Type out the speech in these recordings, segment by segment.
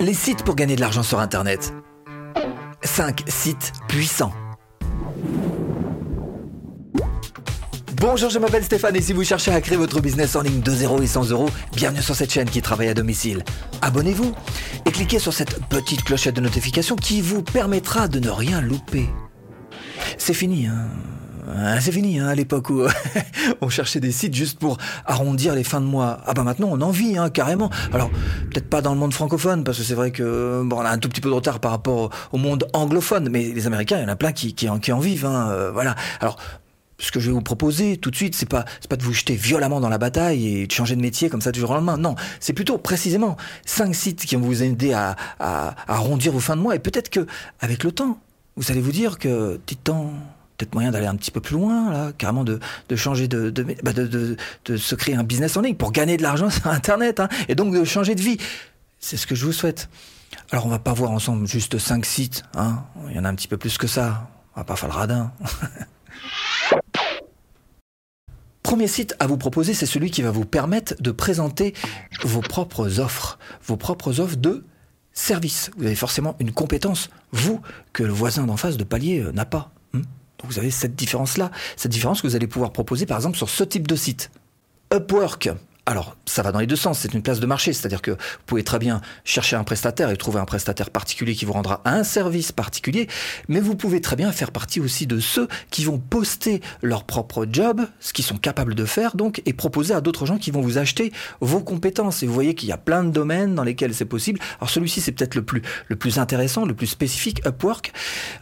Les sites pour gagner de l'argent sur Internet. 5 sites puissants. Bonjour, je m'appelle Stéphane et si vous cherchez à créer votre business en ligne de 0 et 100 euros, bienvenue sur cette chaîne qui travaille à domicile. Abonnez-vous et cliquez sur cette petite clochette de notification qui vous permettra de ne rien louper. C'est fini, hein c'est fini, hein, à l'époque où on cherchait des sites juste pour arrondir les fins de mois. Ah bah maintenant on en vit, hein, carrément. Alors peut-être pas dans le monde francophone, parce que c'est vrai que bon, on a un tout petit peu de retard par rapport au monde anglophone, mais les Américains, il y en a plein qui, qui, en, qui en vivent. Hein, euh, voilà. Alors ce que je vais vous proposer tout de suite, c'est pas pas de vous jeter violemment dans la bataille et de changer de métier comme ça du jour au lendemain. Non, c'est plutôt précisément cinq sites qui vont vous aider à, à, à arrondir vos fins de mois et peut-être que avec le temps, vous allez vous dire que temps peut-être moyen d'aller un petit peu plus loin, là, carrément de, de changer de de, bah se créer un business en ligne pour gagner de l'argent sur Internet, hein, et donc de changer de vie. C'est ce que je vous souhaite. Alors on va pas voir ensemble juste cinq sites, hein. Il y en a un petit peu plus que ça. On va pas faire le radin. Premier site à vous proposer, c'est celui qui va vous permettre de présenter vos propres offres, vos propres offres de service. Vous avez forcément une compétence, vous, que le voisin d'en face de palier euh, n'a pas. Vous avez cette différence-là, cette différence que vous allez pouvoir proposer par exemple sur ce type de site. Upwork, alors, ça va dans les deux sens, c'est une place de marché, c'est-à-dire que vous pouvez très bien chercher un prestataire et trouver un prestataire particulier qui vous rendra un service particulier, mais vous pouvez très bien faire partie aussi de ceux qui vont poster leur propre job, ce qu'ils sont capables de faire donc, et proposer à d'autres gens qui vont vous acheter vos compétences. Et vous voyez qu'il y a plein de domaines dans lesquels c'est possible. Alors celui-ci, c'est peut-être le plus, le plus intéressant, le plus spécifique, Upwork.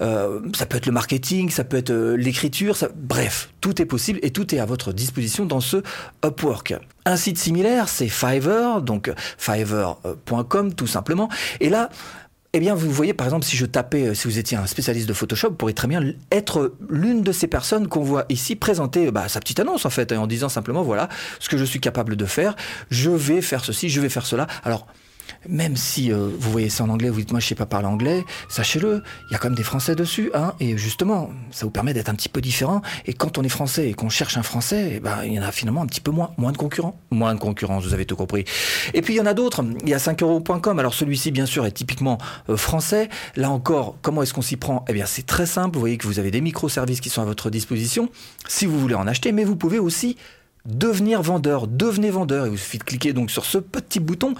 Euh, ça peut être le marketing, ça peut être euh, l'écriture, bref, tout est possible et tout est à votre disposition dans ce Upwork. Un site similaire, c'est Fiverr, donc fiverr.com tout simplement. Et là, eh bien, vous voyez, par exemple, si je tapais, euh, si vous étiez un spécialiste de Photoshop, vous pourriez très bien être l'une de ces personnes qu'on voit ici présenter bah, sa petite annonce, en fait, en disant simplement, voilà, ce que je suis capable de faire, je vais faire ceci, je vais faire cela. Alors, même si euh, vous voyez ça en anglais, vous dites moi je sais pas parler anglais, sachez-le, il y a quand même des Français dessus, hein, et justement, ça vous permet d'être un petit peu différent. Et quand on est Français et qu'on cherche un Français, eh ben il y en a finalement un petit peu moins, moins de concurrents, moins de concurrence, vous avez tout compris. Et puis il y en a d'autres. Il y a 5euros.com. Alors celui-ci bien sûr est typiquement euh, français. Là encore, comment est-ce qu'on s'y prend? Eh bien c'est très simple. Vous voyez que vous avez des microservices qui sont à votre disposition si vous voulez en acheter, mais vous pouvez aussi devenir vendeur, devenez vendeur. Il vous suffit de cliquer donc sur ce petit bouton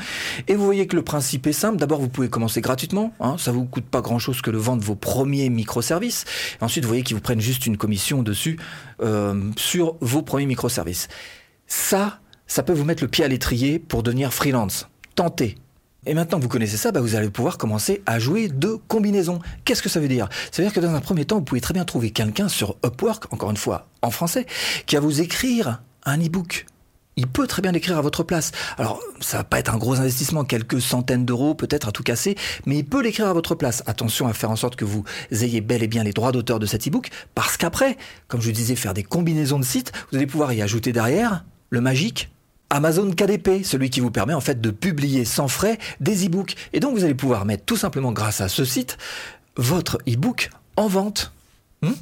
et vous voyez que le principe est simple. D'abord, vous pouvez commencer gratuitement. Hein, ça vous coûte pas grand chose que de vendre vos premiers microservices. ensuite, vous voyez qu'ils vous prennent juste une commission dessus euh, sur vos premiers microservices. Ça, ça peut vous mettre le pied à l'étrier pour devenir freelance. Tentez. Et maintenant que vous connaissez ça, bah, vous allez pouvoir commencer à jouer de combinaisons. Qu'est-ce que ça veut dire? Ça veut dire que dans un premier temps, vous pouvez très bien trouver quelqu'un sur Upwork, encore une fois en français, qui va vous écrire un e-book. Il peut très bien l'écrire à votre place. Alors, ça va pas être un gros investissement, quelques centaines d'euros peut-être à tout casser, mais il peut l'écrire à votre place. Attention à faire en sorte que vous ayez bel et bien les droits d'auteur de cet e-book, parce qu'après, comme je disais, faire des combinaisons de sites, vous allez pouvoir y ajouter derrière le magique Amazon KDP, celui qui vous permet en fait de publier sans frais des e-books. Et donc vous allez pouvoir mettre tout simplement grâce à ce site votre e-book en vente. Hmm?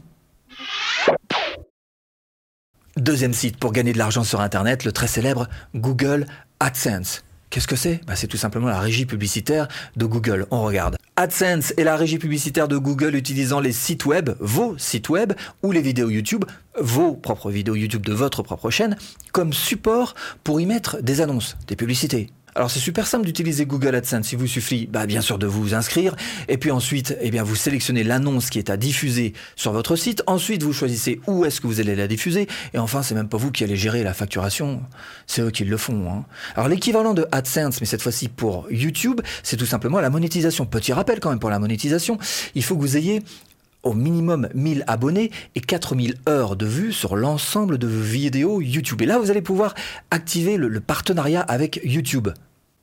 Deuxième site pour gagner de l'argent sur Internet, le très célèbre Google AdSense. Qu'est-ce que c'est? Bah, C'est tout simplement la régie publicitaire de Google. On regarde. AdSense est la régie publicitaire de Google utilisant les sites web, vos sites web, ou les vidéos YouTube, vos propres vidéos YouTube de votre propre chaîne, comme support pour y mettre des annonces, des publicités, alors c'est super simple d'utiliser Google AdSense. Il vous suffit bah, bien sûr de vous inscrire et puis ensuite eh bien, vous sélectionnez l'annonce qui est à diffuser sur votre site. Ensuite vous choisissez où est-ce que vous allez la diffuser et enfin c'est même pas vous qui allez gérer la facturation, c'est eux qui le font. Hein. Alors l'équivalent de AdSense mais cette fois-ci pour YouTube c'est tout simplement la monétisation. Petit rappel quand même pour la monétisation, il faut que vous ayez au minimum 1000 abonnés et 4000 heures de vues sur l'ensemble de vos vidéos YouTube. Et là, vous allez pouvoir activer le partenariat avec YouTube.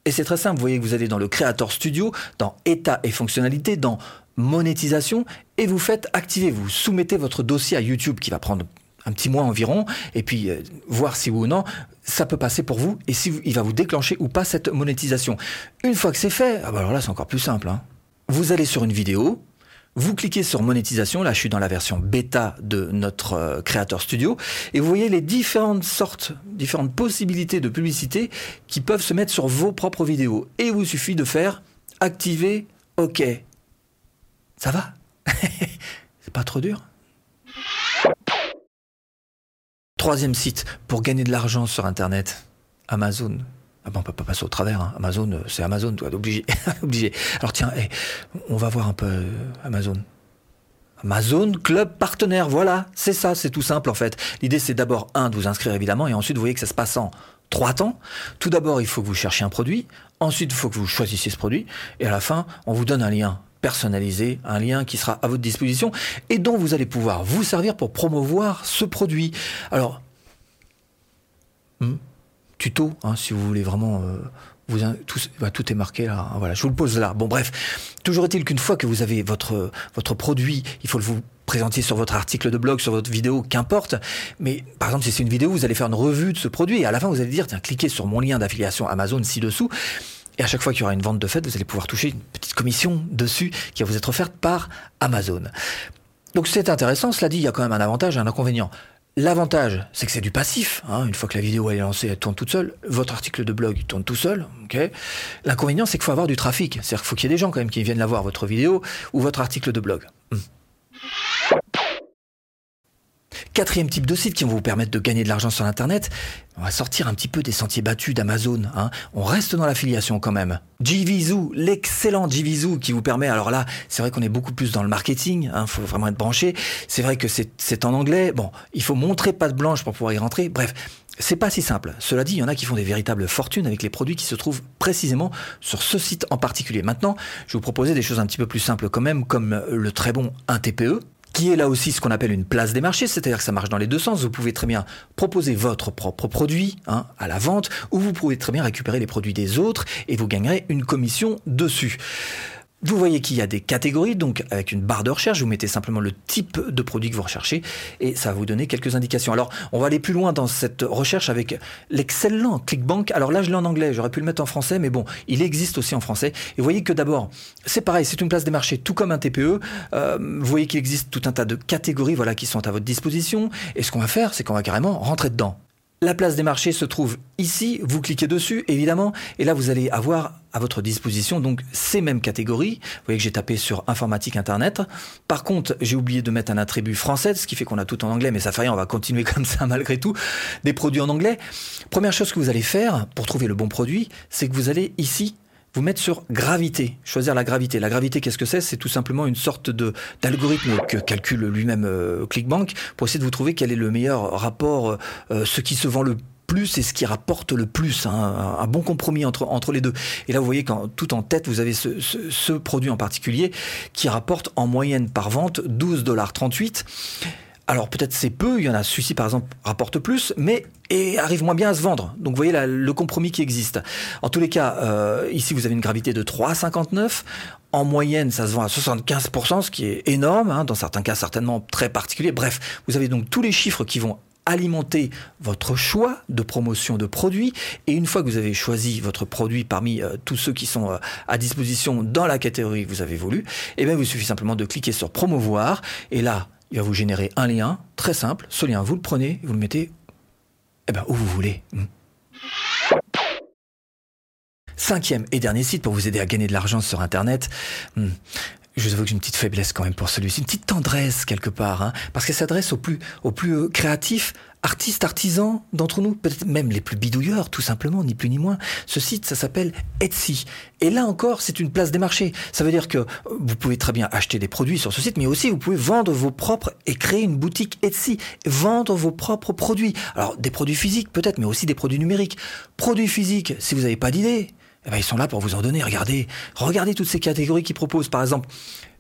Et c'est très simple, vous voyez que vous allez dans le Creator Studio, dans État et fonctionnalités, dans Monétisation, et vous faites activer, vous soumettez votre dossier à YouTube qui va prendre un petit mois environ, et puis euh, voir si oui ou non ça peut passer pour vous, et si il va vous déclencher ou pas cette monétisation. Une fois que c'est fait, ah bah alors là c'est encore plus simple. Hein. Vous allez sur une vidéo, vous cliquez sur monétisation, là je suis dans la version bêta de notre euh, Creator Studio, et vous voyez les différentes sortes, différentes possibilités de publicité qui peuvent se mettre sur vos propres vidéos. Et il vous suffit de faire activé, OK. Ça va? C'est pas trop dur? Troisième site pour gagner de l'argent sur Internet, Amazon. Ah ben, on peut pas passer au travers. Hein. Amazon, euh, c'est Amazon, toi, obligé. Alors tiens, eh, on va voir un peu euh, Amazon. Amazon Club Partenaire, voilà, c'est ça, c'est tout simple en fait. L'idée c'est d'abord, un, de vous inscrire évidemment, et ensuite vous voyez que ça se passe en trois temps. Tout d'abord, il faut que vous cherchiez un produit, ensuite il faut que vous choisissiez ce produit, et à la fin, on vous donne un lien personnalisé, un lien qui sera à votre disposition et dont vous allez pouvoir vous servir pour promouvoir ce produit. Alors, hmm, tuto, hein, si vous voulez vraiment... Euh, vous, tout, bah, tout, est marqué là. Hein, voilà, je vous le pose là. Bon, bref. Toujours est-il qu'une fois que vous avez votre, produit, il faut le vous présenter sur votre article de blog, sur votre vidéo, qu'importe. Mais par exemple, si c'est une vidéo, vous allez faire une revue de ce produit et à la fin, vous allez dire, tiens, cliquez sur mon lien d'affiliation Amazon ci-dessous. Et à chaque fois qu'il y aura une vente de fait, vous allez pouvoir toucher une petite commission dessus qui va vous être offerte par Amazon. Donc c'est intéressant, cela dit, il y a quand même un avantage et un inconvénient. L'avantage, c'est que c'est du passif. Hein. Une fois que la vidéo est lancée, elle tourne toute seule. Votre article de blog tourne tout seul. L'inconvénient, c'est qu'il faut avoir du trafic. C'est-à-dire qu'il faut qu'il y ait des gens quand même qui viennent la voir, votre vidéo ou votre article de blog. Hmm. Quatrième type de site qui vont vous permettre de gagner de l'argent sur Internet, on va sortir un petit peu des sentiers battus d'Amazon. Hein. On reste dans l'affiliation quand même. JVZoo, l'excellent JVZoo qui vous permet, alors là, c'est vrai qu'on est beaucoup plus dans le marketing, il hein, faut vraiment être branché. C'est vrai que c'est en anglais. Bon, il faut montrer patte blanche pour pouvoir y rentrer. Bref, c'est pas si simple. Cela dit, il y en a qui font des véritables fortunes avec les produits qui se trouvent précisément sur ce site en particulier. Maintenant, je vais vous proposer des choses un petit peu plus simples quand même, comme le très bon 1TPE, qui est là aussi ce qu'on appelle une place des marchés, c'est-à-dire que ça marche dans les deux sens. Vous pouvez très bien proposer votre propre produit hein, à la vente, ou vous pouvez très bien récupérer les produits des autres et vous gagnerez une commission dessus. Vous voyez qu'il y a des catégories, donc avec une barre de recherche, vous mettez simplement le type de produit que vous recherchez et ça va vous donner quelques indications. Alors, on va aller plus loin dans cette recherche avec l'excellent ClickBank. Alors là, je l'ai en anglais, j'aurais pu le mettre en français, mais bon, il existe aussi en français. Et vous voyez que d'abord, c'est pareil, c'est une place des marchés, tout comme un TPE. Euh, vous voyez qu'il existe tout un tas de catégories, voilà, qui sont à votre disposition. Et ce qu'on va faire, c'est qu'on va carrément rentrer dedans. La place des marchés se trouve ici, vous cliquez dessus évidemment, et là vous allez avoir à votre disposition donc ces mêmes catégories. Vous voyez que j'ai tapé sur informatique internet. Par contre, j'ai oublié de mettre un attribut français, ce qui fait qu'on a tout en anglais, mais ça fait rien, on va continuer comme ça malgré tout. Des produits en anglais. Première chose que vous allez faire pour trouver le bon produit, c'est que vous allez ici vous mettre sur gravité, choisir la gravité. La gravité, qu'est-ce que c'est? C'est tout simplement une sorte de d'algorithme que calcule lui-même euh, ClickBank pour essayer de vous trouver quel est le meilleur rapport, euh, ce qui se vend le plus et ce qui rapporte le plus, hein, un bon compromis entre, entre les deux. Et là, vous voyez qu'en tout en tête, vous avez ce, ce, ce, produit en particulier qui rapporte en moyenne par vente 12,38 dollars alors peut-être c'est peu, il y en a celui-ci par exemple rapporte plus, mais et arrive moins bien à se vendre. Donc vous voyez là, le compromis qui existe. En tous les cas, euh, ici vous avez une gravité de 3,59. En moyenne, ça se vend à 75%, ce qui est énorme, hein, dans certains cas certainement très particulier. Bref, vous avez donc tous les chiffres qui vont alimenter votre choix de promotion de produits. Et une fois que vous avez choisi votre produit parmi euh, tous ceux qui sont euh, à disposition dans la catégorie que vous avez voulu, eh bien, il vous suffit simplement de cliquer sur promouvoir. Et là, il va vous générer un lien très simple. Ce lien, vous le prenez, vous le mettez eh ben, où vous voulez. Hmm. Cinquième et dernier site pour vous aider à gagner de l'argent sur Internet. Je vous avoue que j'ai une petite faiblesse quand même pour celui-ci, une petite tendresse quelque part, hein, parce qu'elle s'adresse aux plus, aux plus euh, créatifs, artistes, artisans d'entre nous, peut-être même les plus bidouilleurs, tout simplement, ni plus ni moins. Ce site, ça s'appelle Etsy. Et là encore, c'est une place des marchés. Ça veut dire que euh, vous pouvez très bien acheter des produits sur ce site, mais aussi vous pouvez vendre vos propres et créer une boutique Etsy, vendre vos propres produits. Alors, des produits physiques peut-être, mais aussi des produits numériques. Produits physiques, si vous n'avez pas d'idée, eh ben, ils sont là pour vous en donner. Regardez, regardez toutes ces catégories qu'ils proposent. Par exemple,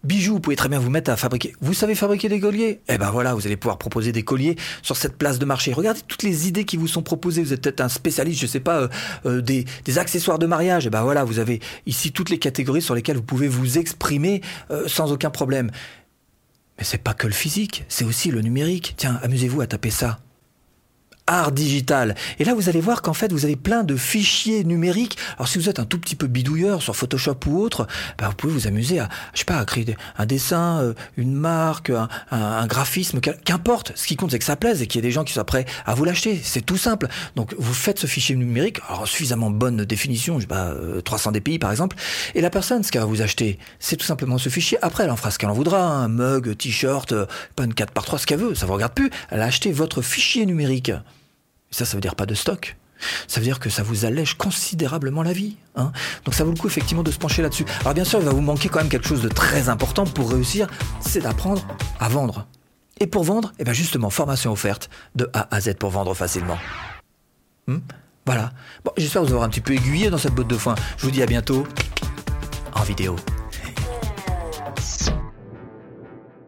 bijoux, vous pouvez très bien vous mettre à fabriquer. Vous savez fabriquer des colliers? Eh ben voilà, vous allez pouvoir proposer des colliers sur cette place de marché. Regardez toutes les idées qui vous sont proposées. Vous êtes peut-être un spécialiste, je sais pas, euh, euh, des, des, accessoires de mariage. Eh ben voilà, vous avez ici toutes les catégories sur lesquelles vous pouvez vous exprimer euh, sans aucun problème. Mais c'est pas que le physique, c'est aussi le numérique. Tiens, amusez-vous à taper ça. Art digital. Et là, vous allez voir qu'en fait, vous avez plein de fichiers numériques. Alors, si vous êtes un tout petit peu bidouilleur sur Photoshop ou autre, bah, vous pouvez vous amuser à, je sais pas, à créer un dessin, euh, une marque, un, graphisme, qu'importe. Ce qui compte, c'est que ça plaise et qu'il y ait des gens qui soient prêts à vous l'acheter. C'est tout simple. Donc, vous faites ce fichier numérique, alors suffisamment bonne définition, je sais pas, 300 euh, dpi par exemple, et la personne, ce qu'elle va vous acheter, c'est tout simplement ce fichier. Après, elle en fera ce qu'elle en voudra, un mug, t-shirt, euh, pas une 4 par 3 ce qu'elle veut, ça vous regarde plus. Elle a acheté votre fichier numérique. Ça, ça veut dire pas de stock. Ça veut dire que ça vous allège considérablement la vie. Hein. Donc ça vaut le coup effectivement de se pencher là-dessus. Alors bien sûr, il va vous manquer quand même quelque chose de très important pour réussir, c'est d'apprendre à vendre. Et pour vendre, eh bien justement, formation offerte de A à Z pour vendre facilement. Hmm? Voilà. Bon, j'espère vous avoir un petit peu aiguillé dans cette botte de foin. Je vous dis à bientôt en vidéo.